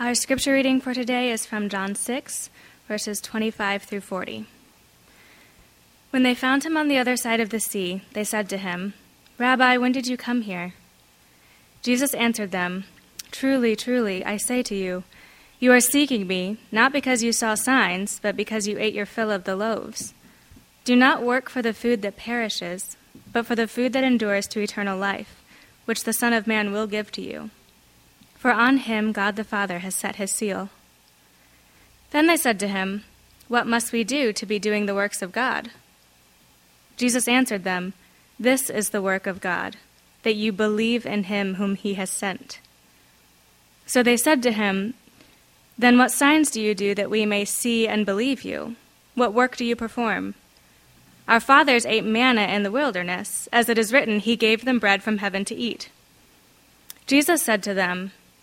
Our scripture reading for today is from John 6, verses 25 through 40. When they found him on the other side of the sea, they said to him, Rabbi, when did you come here? Jesus answered them, Truly, truly, I say to you, you are seeking me, not because you saw signs, but because you ate your fill of the loaves. Do not work for the food that perishes, but for the food that endures to eternal life, which the Son of Man will give to you. For on him God the Father has set his seal. Then they said to him, What must we do to be doing the works of God? Jesus answered them, This is the work of God, that you believe in him whom he has sent. So they said to him, Then what signs do you do that we may see and believe you? What work do you perform? Our fathers ate manna in the wilderness. As it is written, He gave them bread from heaven to eat. Jesus said to them,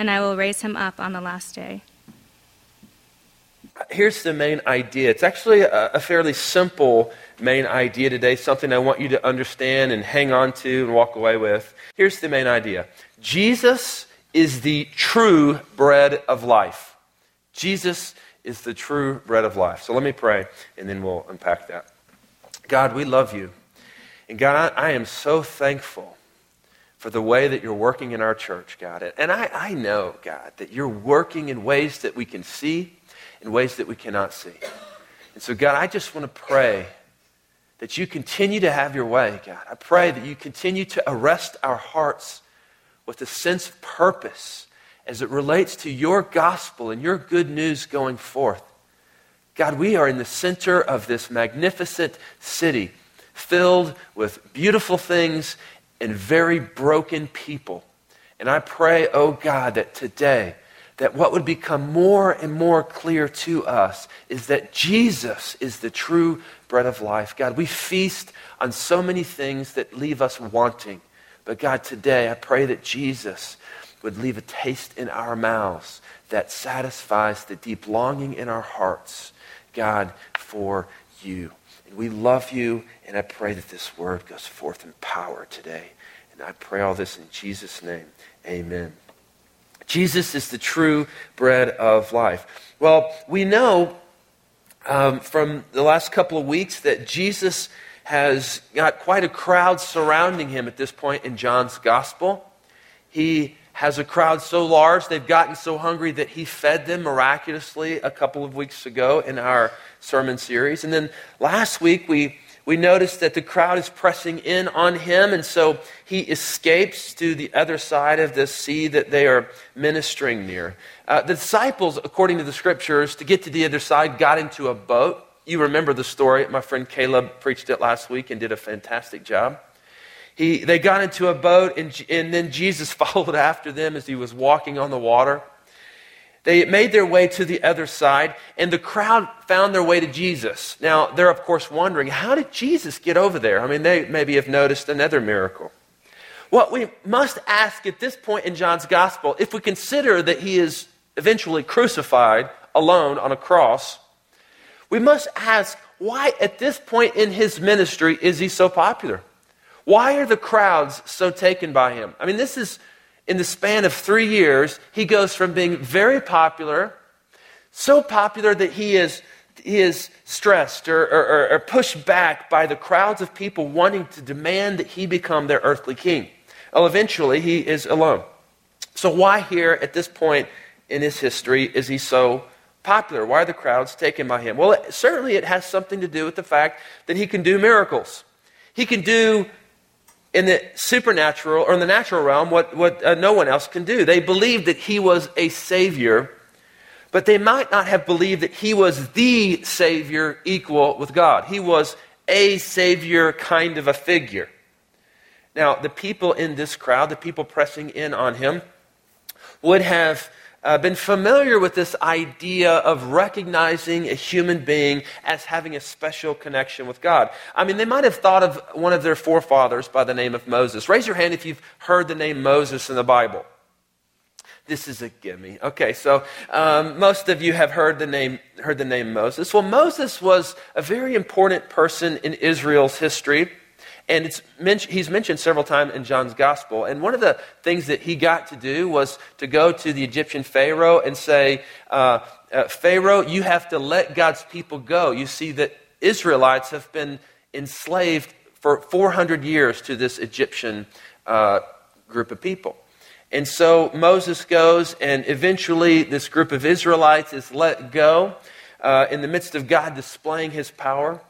and I will raise him up on the last day. Here's the main idea. It's actually a, a fairly simple main idea today, something I want you to understand and hang on to and walk away with. Here's the main idea Jesus is the true bread of life. Jesus is the true bread of life. So let me pray, and then we'll unpack that. God, we love you. And God, I, I am so thankful for the way that you're working in our church, God. And I, I know, God, that you're working in ways that we can see, in ways that we cannot see. And so, God, I just want to pray that you continue to have your way, God. I pray that you continue to arrest our hearts with a sense of purpose as it relates to your gospel and your good news going forth. God, we are in the center of this magnificent city filled with beautiful things and very broken people. And I pray, oh God, that today, that what would become more and more clear to us is that Jesus is the true bread of life. God, we feast on so many things that leave us wanting. But God, today I pray that Jesus would leave a taste in our mouths that satisfies the deep longing in our hearts, God, for you. And we love you, and I pray that this word goes forth in power today. And I pray all this in Jesus' name. Amen. Jesus is the true bread of life. Well, we know um, from the last couple of weeks that Jesus has got quite a crowd surrounding him at this point in John's gospel. He has a crowd so large, they've gotten so hungry that he fed them miraculously a couple of weeks ago in our sermon series. And then last week, we we notice that the crowd is pressing in on him, and so he escapes to the other side of the sea that they are ministering near. Uh, the disciples, according to the scriptures, to get to the other side, got into a boat. You remember the story. My friend Caleb preached it last week and did a fantastic job. He, they got into a boat, and, and then Jesus followed after them as he was walking on the water. They made their way to the other side, and the crowd found their way to Jesus. Now, they're, of course, wondering, how did Jesus get over there? I mean, they maybe have noticed another miracle. What we must ask at this point in John's gospel, if we consider that he is eventually crucified alone on a cross, we must ask, why at this point in his ministry is he so popular? Why are the crowds so taken by him? I mean, this is in the span of three years, he goes from being very popular, so popular that he is, he is stressed or, or, or pushed back by the crowds of people wanting to demand that he become their earthly king. Well, eventually, he is alone. So, why here at this point in his history is he so popular? Why are the crowds taken by him? Well, it, certainly it has something to do with the fact that he can do miracles. He can do in the supernatural or in the natural realm what, what uh, no one else can do. They believed that he was a savior, but they might not have believed that he was the savior equal with God. He was a savior kind of a figure. Now, the people in this crowd, the people pressing in on him, would have uh, been familiar with this idea of recognizing a human being as having a special connection with God. I mean, they might have thought of one of their forefathers by the name of Moses. Raise your hand if you've heard the name Moses in the Bible. This is a gimme. Okay, so um, most of you have heard the name heard the name Moses. Well, Moses was a very important person in Israel's history. And it's he's mentioned several times in John's gospel. And one of the things that he got to do was to go to the Egyptian Pharaoh and say, uh, uh, Pharaoh, you have to let God's people go. You see that Israelites have been enslaved for 400 years to this Egyptian uh, group of people. And so Moses goes, and eventually this group of Israelites is let go uh, in the midst of God displaying his power.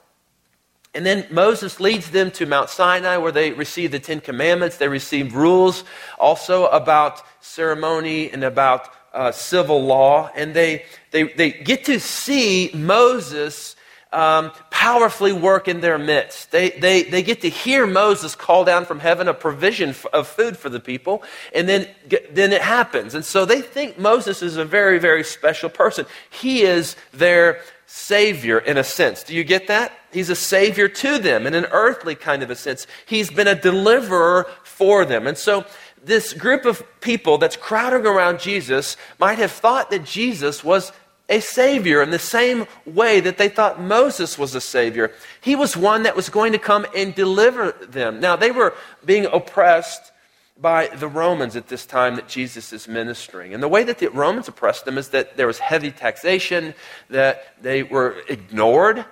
And then Moses leads them to Mount Sinai where they receive the Ten Commandments. They receive rules also about ceremony and about uh, civil law. And they, they, they get to see Moses um, powerfully work in their midst. They, they, they get to hear Moses call down from heaven a provision of food for the people, and then, then it happens. And so they think Moses is a very, very special person. He is their savior in a sense. Do you get that? He's a savior to them in an earthly kind of a sense. He's been a deliverer for them. And so this group of people that's crowding around Jesus might have thought that Jesus was a savior in the same way that they thought Moses was a savior. He was one that was going to come and deliver them. Now, they were being oppressed by the Romans at this time that Jesus is ministering. And the way that the Romans oppressed them is that there was heavy taxation, that they were ignored,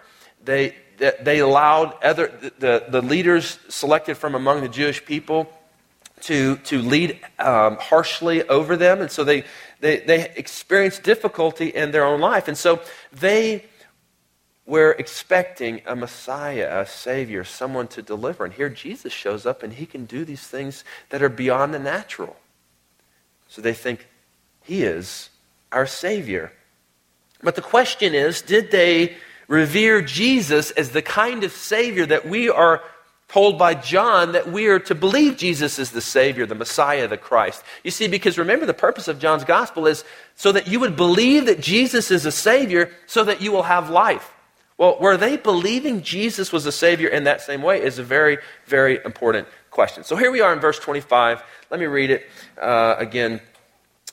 they, that they allowed other, the, the leaders selected from among the Jewish people to, to lead um, harshly over them. And so they, they, they experienced difficulty in their own life. And so they we're expecting a Messiah, a Savior, someone to deliver. And here Jesus shows up and he can do these things that are beyond the natural. So they think he is our Savior. But the question is did they revere Jesus as the kind of Savior that we are told by John that we are to believe Jesus is the Savior, the Messiah, the Christ. You see, because remember, the purpose of John's Gospel is so that you would believe that Jesus is a Savior so that you will have life. Well, were they believing Jesus was a Savior in that same way is a very, very important question. So here we are in verse 25. Let me read it uh, again,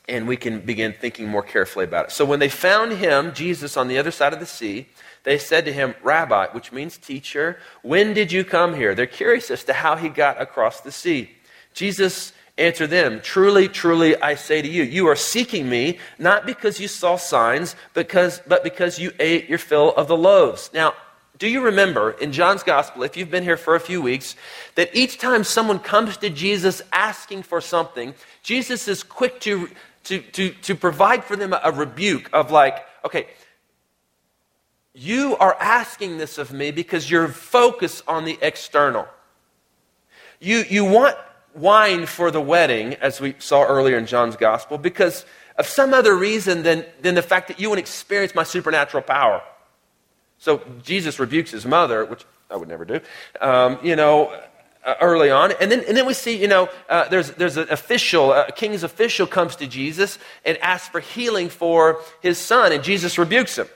and we can begin thinking more carefully about it. So when they found him, Jesus, on the other side of the sea, they said to him, Rabbi, which means teacher, when did you come here? They're curious as to how he got across the sea. Jesus answered them, Truly, truly, I say to you, you are seeking me not because you saw signs, because, but because you ate your fill of the loaves. Now, do you remember in John's gospel, if you've been here for a few weeks, that each time someone comes to Jesus asking for something, Jesus is quick to, to, to, to provide for them a, a rebuke of, like, okay, you are asking this of me because you're focused on the external. You, you want wine for the wedding, as we saw earlier in John's gospel, because of some other reason than, than the fact that you want to experience my supernatural power. So Jesus rebukes his mother, which I would never do, um, you know, uh, early on. And then, and then we see, you know, uh, there's, there's an official, a king's official comes to Jesus and asks for healing for his son, and Jesus rebukes him.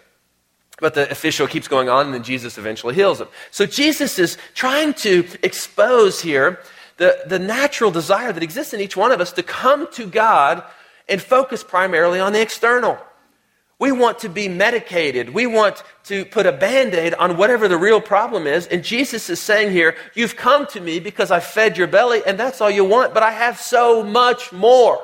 But the official keeps going on, and then Jesus eventually heals him. So Jesus is trying to expose here the, the natural desire that exists in each one of us to come to God and focus primarily on the external. We want to be medicated. We want to put a band aid on whatever the real problem is. And Jesus is saying here, You've come to me because I fed your belly, and that's all you want, but I have so much more.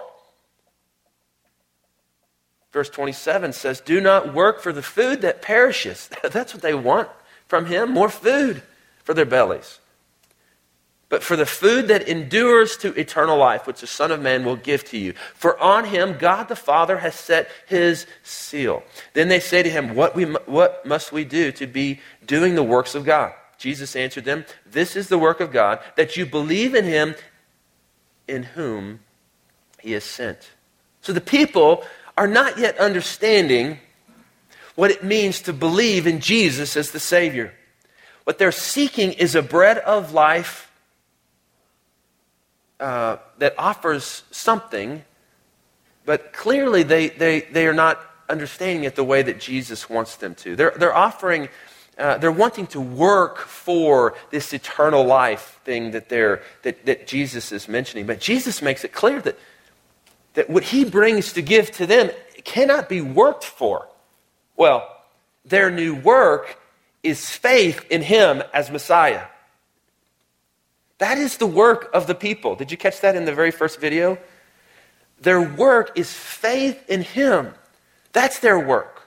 Verse 27 says, Do not work for the food that perishes. That's what they want from Him more food for their bellies but for the food that endures to eternal life, which the Son of Man will give to you. For on him God the Father has set his seal. Then they say to him, What, we, what must we do to be doing the works of God? Jesus answered them, This is the work of God, that you believe in him in whom he is sent. So the people are not yet understanding what it means to believe in Jesus as the Savior. What they're seeking is a bread of life uh, that offers something, but clearly they, they, they are not understanding it the way that Jesus wants them to. They're, they're offering, uh, they're wanting to work for this eternal life thing that, they're, that, that Jesus is mentioning. But Jesus makes it clear that, that what he brings to give to them cannot be worked for. Well, their new work is faith in him as Messiah. That is the work of the people. Did you catch that in the very first video? Their work is faith in him. That's their work.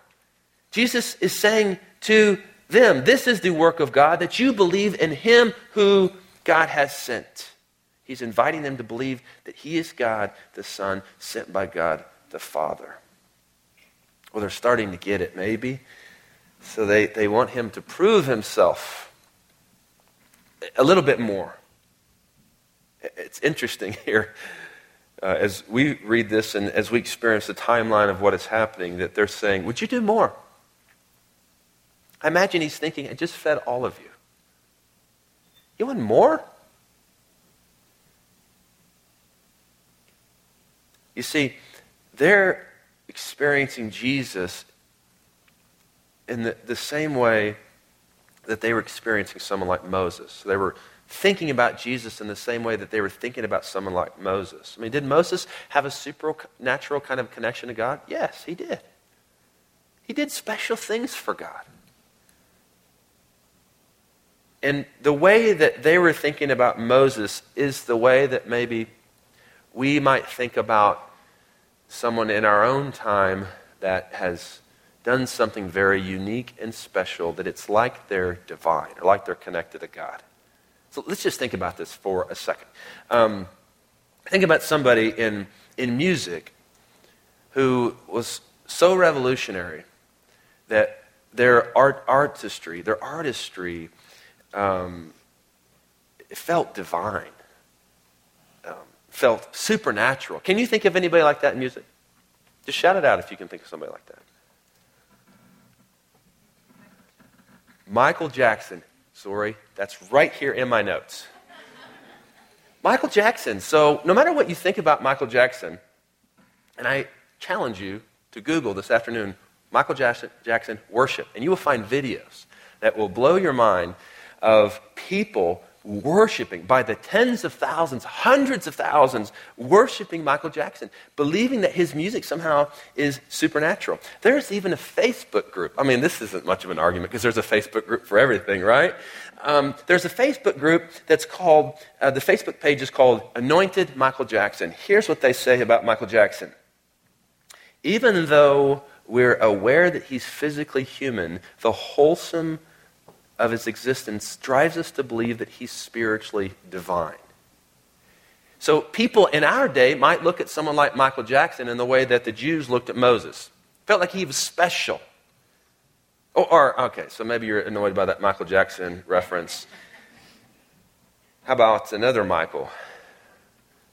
Jesus is saying to them, This is the work of God, that you believe in him who God has sent. He's inviting them to believe that he is God, the Son, sent by God, the Father. Well, they're starting to get it, maybe. So they, they want him to prove himself a little bit more. It's interesting here uh, as we read this and as we experience the timeline of what is happening that they're saying, Would you do more? I imagine he's thinking, I just fed all of you. You want more? You see, they're experiencing Jesus in the, the same way that they were experiencing someone like Moses. They were thinking about Jesus in the same way that they were thinking about someone like Moses. I mean, did Moses have a supernatural kind of connection to God? Yes, he did. He did special things for God. And the way that they were thinking about Moses is the way that maybe we might think about someone in our own time that has done something very unique and special that it's like they're divine or like they're connected to God. So let's just think about this for a second. Um, think about somebody in, in music who was so revolutionary that their art, artistry, their artistry, um, felt divine, felt supernatural. Can you think of anybody like that in music? Just shout it out if you can think of somebody like that. Michael Jackson. Sorry, that's right here in my notes. Michael Jackson. So, no matter what you think about Michael Jackson, and I challenge you to Google this afternoon Michael Jackson, Jackson worship, and you will find videos that will blow your mind of people worshiping by the tens of thousands, hundreds of thousands, worshiping Michael Jackson, believing that his music somehow is supernatural. There's even a Facebook group. I mean, this isn't much of an argument because there's a Facebook group for everything, right? Um, there's a Facebook group that's called, uh, the Facebook page is called Anointed Michael Jackson. Here's what they say about Michael Jackson. Even though we're aware that he's physically human, the wholesome of his existence drives us to believe that he's spiritually divine. So people in our day might look at someone like Michael Jackson in the way that the Jews looked at Moses. Felt like he was special. Or, or okay, so maybe you're annoyed by that Michael Jackson reference. How about another Michael?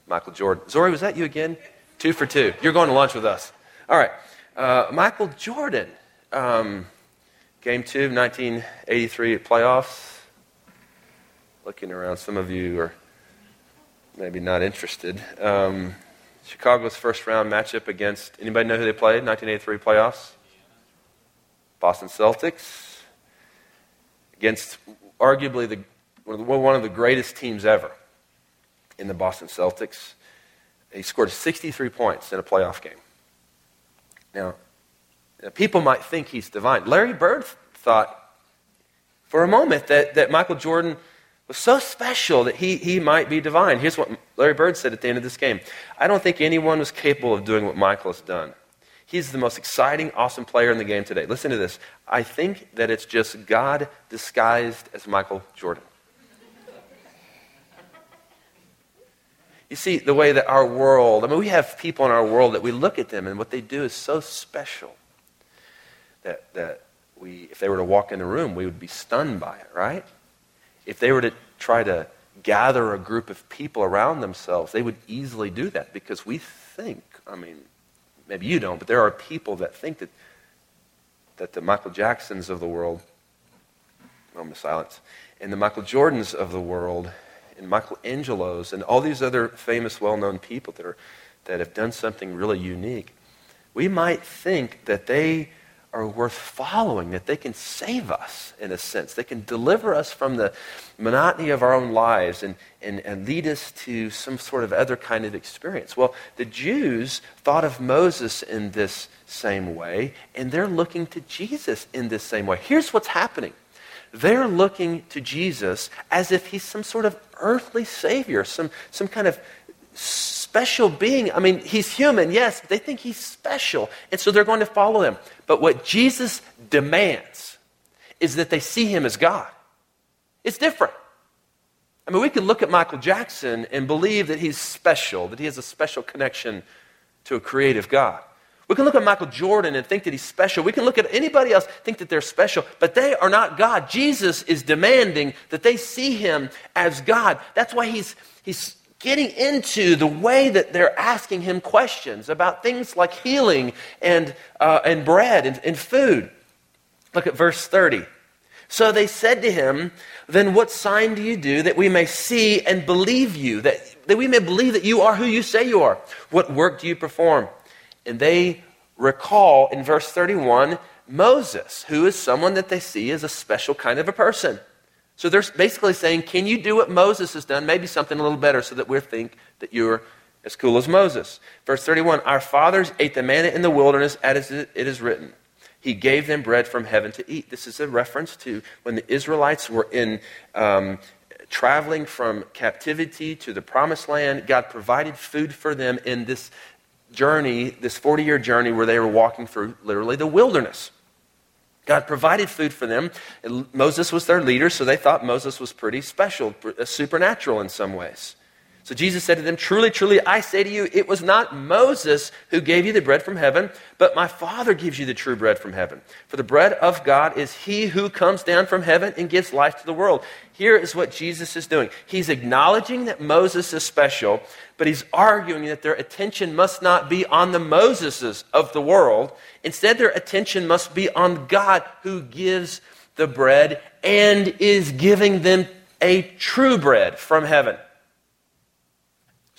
Michael Jordan. Zori, was that you again? Two for two. You're going to lunch with us. All right. Uh, Michael Jordan. Um, Game two, 1983 playoffs. Looking around, some of you are maybe not interested. Um, Chicago's first round matchup against anybody know who they played? 1983 playoffs. Boston Celtics against arguably the one of the greatest teams ever in the Boston Celtics. He scored 63 points in a playoff game. Now, Uh, people might think he's divine. Larry Bird thought for a moment that, that Michael Jordan was so special that he, he might be divine. Here's what Larry Bird said at the end of this game I don't think anyone was capable of doing what Michael has done. He's the most exciting, awesome player in the game today. Listen to this. I think that it's just God disguised as Michael Jordan. You see, the way that our world, I mean, we have people in our world that we look at them and what they do is so special that, that we, if they were to walk in the room, we would be stunned by it, right? If they were to try to gather a group of people around themselves, they would easily do that because we think, I mean, maybe you don't, but there are people that think that, that the Michael Jacksons of the world, moment of silence, and the Michael Jordans of the world, and Michelangelos, and all these other famous, well known people that, are, that have done something really unique, we might think that they are worth following, that they can save us in a sense. They can deliver us from the monotony of our own lives and, and, and lead us to some sort of other kind of experience. Well, the Jews thought of Moses in this same way, and they're looking to Jesus in this same way. Here's what's happening they're looking to Jesus as if he's some sort of earthly savior, some, some kind of special being. I mean, he's human, yes, but they think he's special. And so they're going to follow him. But what Jesus demands is that they see him as God. It's different. I mean, we can look at Michael Jackson and believe that he's special, that he has a special connection to a creative God. We can look at Michael Jordan and think that he's special. We can look at anybody else, think that they're special, but they are not God. Jesus is demanding that they see him as God. That's why he's, he's getting into the way that they're asking him questions about things like healing and, uh, and bread and, and food. Look at verse 30. So they said to him, Then what sign do you do that we may see and believe you, that, that we may believe that you are who you say you are? What work do you perform? And they recall in verse 31 Moses, who is someone that they see as a special kind of a person. So they're basically saying, Can you do what Moses has done? Maybe something a little better so that we think that you're as cool as Moses. Verse 31 Our fathers ate the manna in the wilderness, as it is written. He gave them bread from heaven to eat. This is a reference to when the Israelites were in. Um, traveling from captivity to the promised land, God provided food for them in this journey, this 40 year journey where they were walking through literally the wilderness. God provided food for them. Moses was their leader, so they thought Moses was pretty special, uh, supernatural in some ways. So Jesus said to them, Truly, truly, I say to you, it was not Moses who gave you the bread from heaven, but my Father gives you the true bread from heaven. For the bread of God is he who comes down from heaven and gives life to the world. Here is what Jesus is doing. He's acknowledging that Moses is special, but he's arguing that their attention must not be on the Moseses of the world. Instead, their attention must be on God who gives the bread and is giving them a true bread from heaven.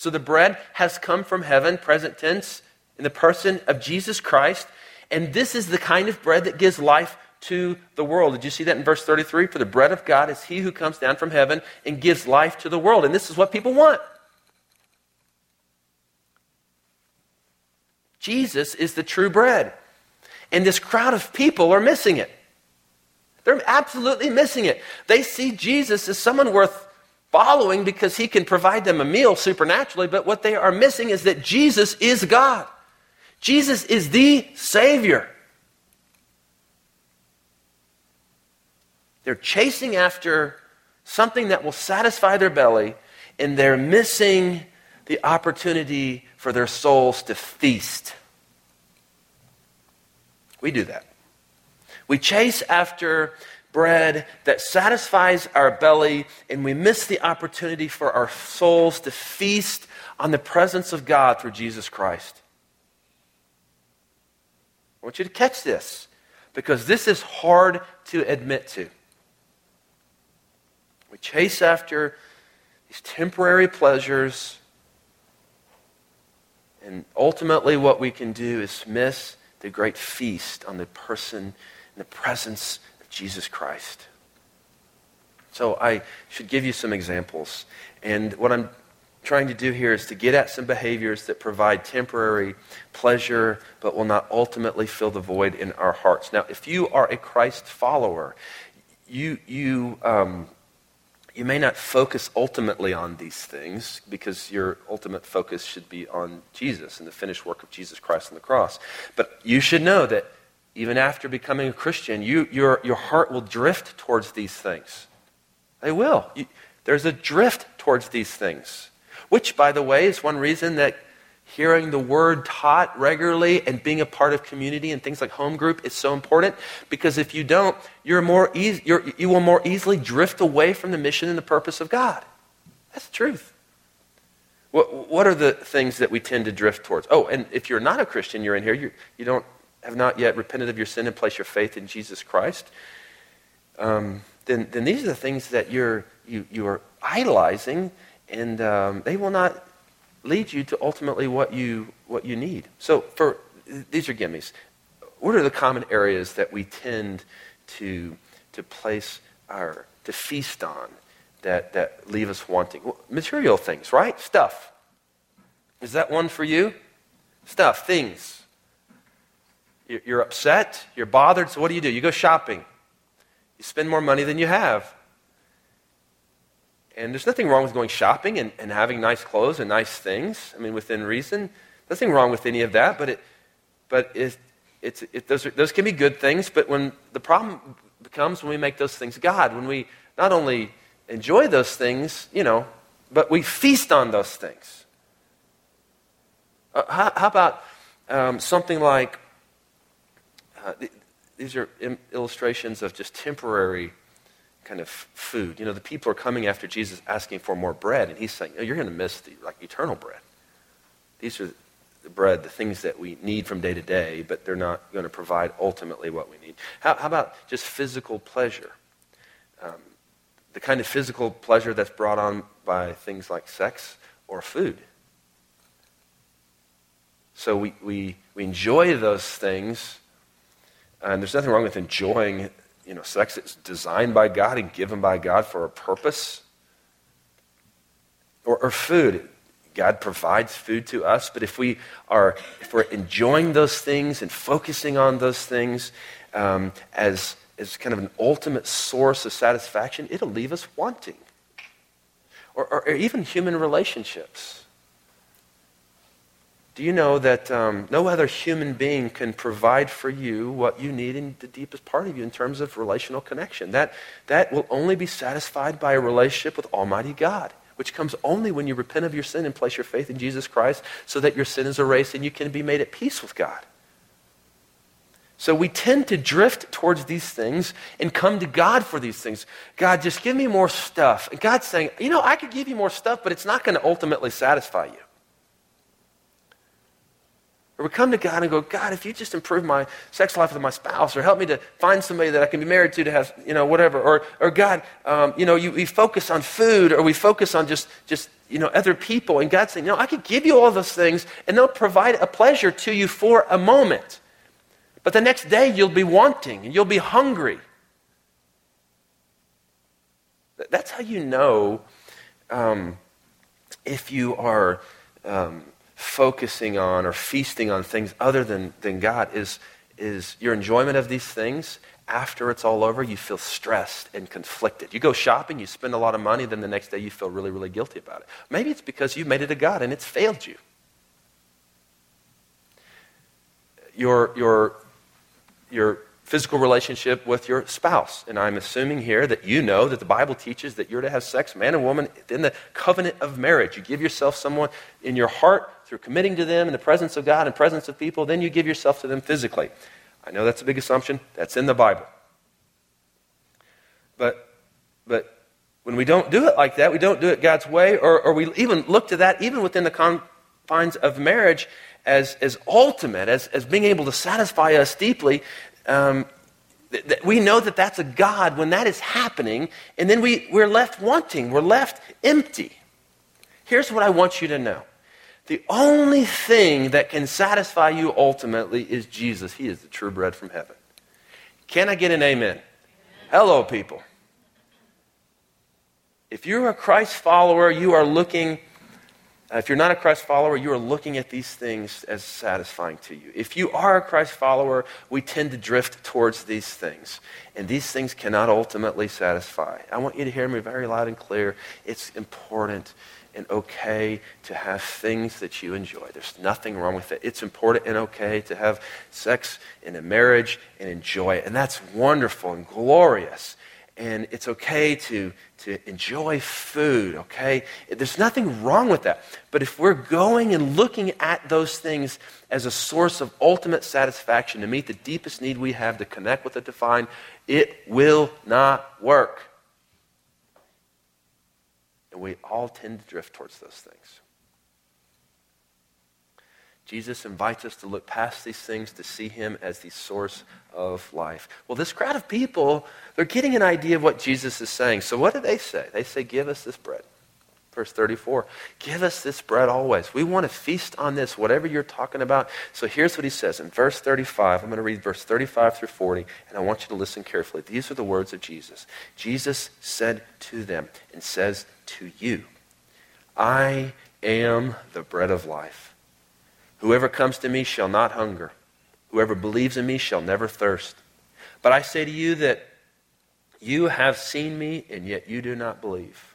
So the bread has come from heaven, present tense, in the person of Jesus Christ. And this is the kind of bread that gives life to the world. Did you see that in verse 33? For the bread of God is he who comes down from heaven and gives life to the world. And this is what people want. Jesus is the true bread. And this crowd of people are missing it. They're absolutely missing it. They see Jesus as someone worth following because he can provide them a meal supernaturally, but what they are missing is that Jesus is God. Jesus is the Savior. They're chasing after something that will satisfy their belly, and they're missing the opportunity for their souls to feast. We do that. We chase after bread that satisfies our belly, and we miss the opportunity for our souls to feast on the presence of God through Jesus Christ. I want you to catch this because this is hard to admit to. We chase after these temporary pleasures and ultimately, what we can do is miss the great feast on the person and the presence Jesus Christ. So, I should give you some examples. And what I'm trying to do here is to get at some behaviors that provide temporary pleasure but will not ultimately fill the void in our hearts. Now, if you are a Christ follower, you, you um, you may not focus ultimately on these things because your ultimate focus should be on Jesus and the finished work of Jesus Christ on the cross. But you should know that even after becoming a Christian, you, your, your heart will drift towards these things. They will. You, there's a drift towards these things. which, by the way, is one reason that hearing the word taught regularly and being a part of community and things like home group is so important because if you don't, you're more easy, you're, you will more easily drift away from the mission and the purpose of God. That's the truth. What, what are the things that we tend to drift towards? Oh, and if you're not a Christian, you're in here, you, you don't have not yet repented of your sin and placed your faith in Jesus Christ, um, then, then these are the things that you're, you, you are idolizing, and um, they will not lead you to ultimately what you, what you need. So, for these are gimmies. What are the common areas that we tend to, to place our, to feast on that, that leave us wanting? Well, material things, right? Stuff. Is that one for you? Stuff, things. You're upset, you're bothered, so what do you do? You go shopping. You spend more money than you have. And there's nothing wrong with going shopping and, and having nice clothes and nice things. I mean, within reason. Nothing wrong with any of that, but, it, but it, it's, it, those, are, those can be good things. But when the problem becomes when we make those things God, when we not only enjoy those things, you know, but we feast on those things. Uh, how, how, about um, something like uh, th- these are illustrations of just temporary kind of food. You know, the people are coming after Jesus asking for more bread, and he's saying, oh, You're going to miss the like eternal bread. These are the bread, the things that we need from day to day, but they're not going to provide ultimately what we need. How, how about just physical pleasure? Um, the kind of physical pleasure that's brought on by things like sex or food. So we, we, we enjoy those things, and there's nothing wrong with enjoying you know, sex is designed by God and given by God for a purpose. Or, or food. God provides food to us, but if we are if we're enjoying those things and focusing on those things um, as as kind of an ultimate source of satisfaction, it'll leave us wanting. Or, or, or even human relationships. Do you know that um, no other human being can provide for you what you need in the deepest part of you in terms of relational connection? That, that will only be satisfied by a relationship with Almighty God, which comes only when you repent of your sin and place your faith in Jesus Christ so that your sin is erased and you can be made at peace with God. So we tend to drift towards these things and come to God for these things. God, just give me more stuff. And God's saying, you know, I could give you more stuff, but it's not going to ultimately satisfy you. Or we come to God and go, God, if you just improve my sex life with my spouse, or help me to find somebody that I can be married to to have, you know, whatever. Or, or God, um, you know, you, we focus on food, or we focus on just, just, you know, other people. And God's saying, you know, I could give you all those things, and they'll provide a pleasure to you for a moment. But the next day, you'll be wanting, and you'll be hungry. That's how you know um, if you are. Um, focusing on or feasting on things other than, than God is, is your enjoyment of these things. After it's all over, you feel stressed and conflicted. You go shopping, you spend a lot of money, then the next day you feel really, really guilty about it. Maybe it's because you made it a God and it's failed you. Your, your, your physical relationship with your spouse. And I'm assuming here that you know that the Bible teaches that you're to have sex, man and woman, in the covenant of marriage. You give yourself someone in your heart through committing to them in the presence of God and presence of people, then you give yourself to them physically. I know that's a big assumption. That's in the Bible. But, but when we don't do it like that, we don't do it God's way, or, or we even look to that, even within the confines of marriage, as, as ultimate, as, as being able to satisfy us deeply, um, th- we know that that's a God when that is happening, and then we, we're left wanting, we're left empty. Here's what I want you to know the only thing that can satisfy you ultimately is Jesus. He is the true bread from heaven. Can I get an amen? amen? Hello, people. If you're a Christ follower, you are looking Uh, if you're not a Christ follower, you are looking at these things as satisfying to you. If you are a Christ follower, we tend to drift towards these things. And these things cannot ultimately satisfy. I want you to hear me very loud and clear. It's important and okay to have things that you enjoy. There's nothing wrong with it. It's important and okay to have sex in a marriage and enjoy it. And that's wonderful and glorious. And it's okay to, to enjoy food, okay? There's nothing wrong with that. But if we're going and looking at those things as a source of ultimate satisfaction to meet the deepest need we have to connect with the divine, it will not work. And we all tend to drift towards those things. Jesus invites us to look past these things to see him as the source of life. Well, this crowd of people, they're getting an idea of what Jesus is saying. So, what do they say? They say, Give us this bread. Verse 34 Give us this bread always. We want to feast on this, whatever you're talking about. So, here's what he says in verse 35. I'm going to read verse 35 through 40, and I want you to listen carefully. These are the words of Jesus. Jesus said to them, and says to you, I am the bread of life. Whoever comes to me shall not hunger. Whoever believes in me shall never thirst. But I say to you that you have seen me, and yet you do not believe.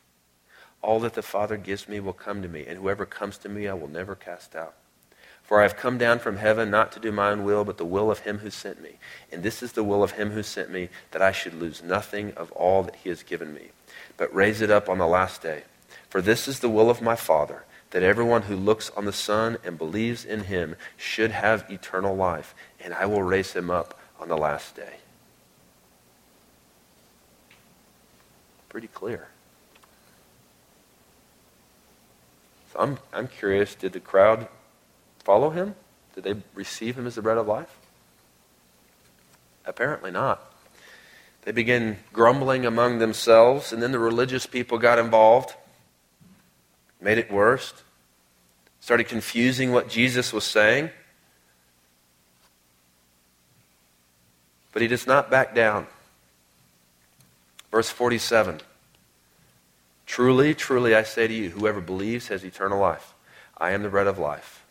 All that the Father gives me will come to me, and whoever comes to me I will never cast out. For I have come down from heaven not to do my own will, but the will of him who sent me. And this is the will of him who sent me, that I should lose nothing of all that he has given me, but raise it up on the last day. For this is the will of my Father that everyone who looks on the Son and believes in him should have eternal life, and I will raise him up on the last day. Pretty clear. So I'm, I'm curious did the crowd follow him? Did they receive him as the bread of life? Apparently not. They began grumbling among themselves, and then the religious people got involved made it worse, started confusing what Jesus was saying. But he does not back down. Verse 47 Truly, truly, I say to you, whoever believes has eternal life. I am the bread of life.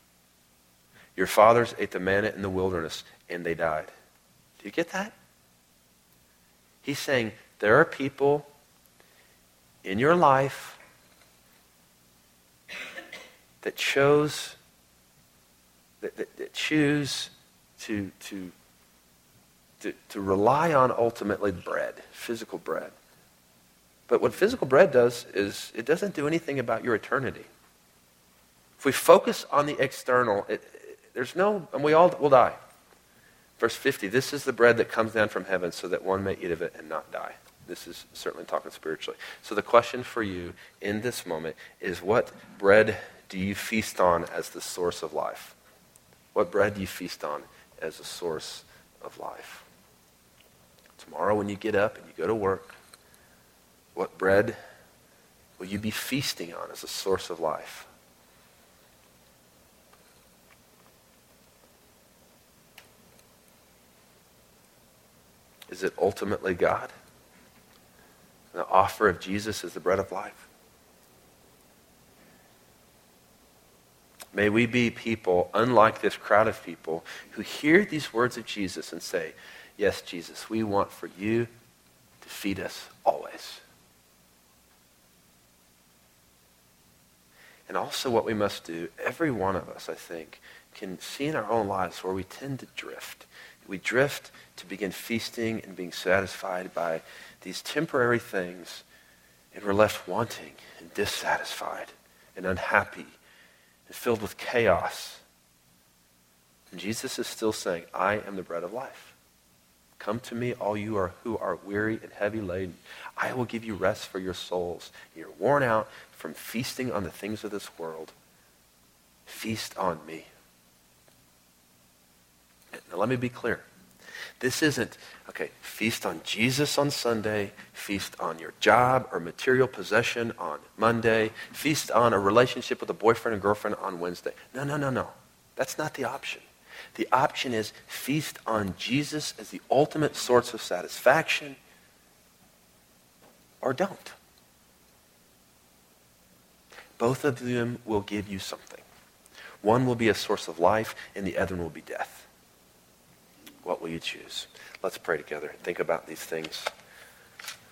Your fathers ate the manna in the wilderness, and they died. Do you get that? He's saying there are people in your life that chose that, that, that choose to, to, to, to rely on ultimately bread, physical bread. But what physical bread does is it doesn't do anything about your eternity. If we focus on the external, it, it, there's no, and we all will die. Verse 50 This is the bread that comes down from heaven so that one may eat of it and not die. This is certainly talking spiritually. So the question for you in this moment is what bread do you feast on as the source of life? What bread do you feast on as a source of life? Tomorrow, when you get up and you go to work, what bread will you be feasting on as a source of life? Is it ultimately God? The offer of Jesus is the bread of life. May we be people, unlike this crowd of people, who hear these words of Jesus and say, Yes, Jesus, we want for you to feed us always. And also, what we must do, every one of us, I think, can see in our own lives where we tend to drift. We drift to begin feasting and being satisfied by these temporary things, and we're left wanting and dissatisfied and unhappy and filled with chaos. And Jesus is still saying, I am the bread of life. Come to me, all you are who are weary and heavy laden. I will give you rest for your souls. You're worn out from feasting on the things of this world. Feast on me. Now, let me be clear. This isn't, okay, feast on Jesus on Sunday, feast on your job or material possession on Monday, feast on a relationship with a boyfriend and girlfriend on Wednesday. No, no, no, no. That's not the option. The option is feast on Jesus as the ultimate source of satisfaction or don't. Both of them will give you something. One will be a source of life, and the other will be death. What will you choose? Let's pray together. and Think about these things.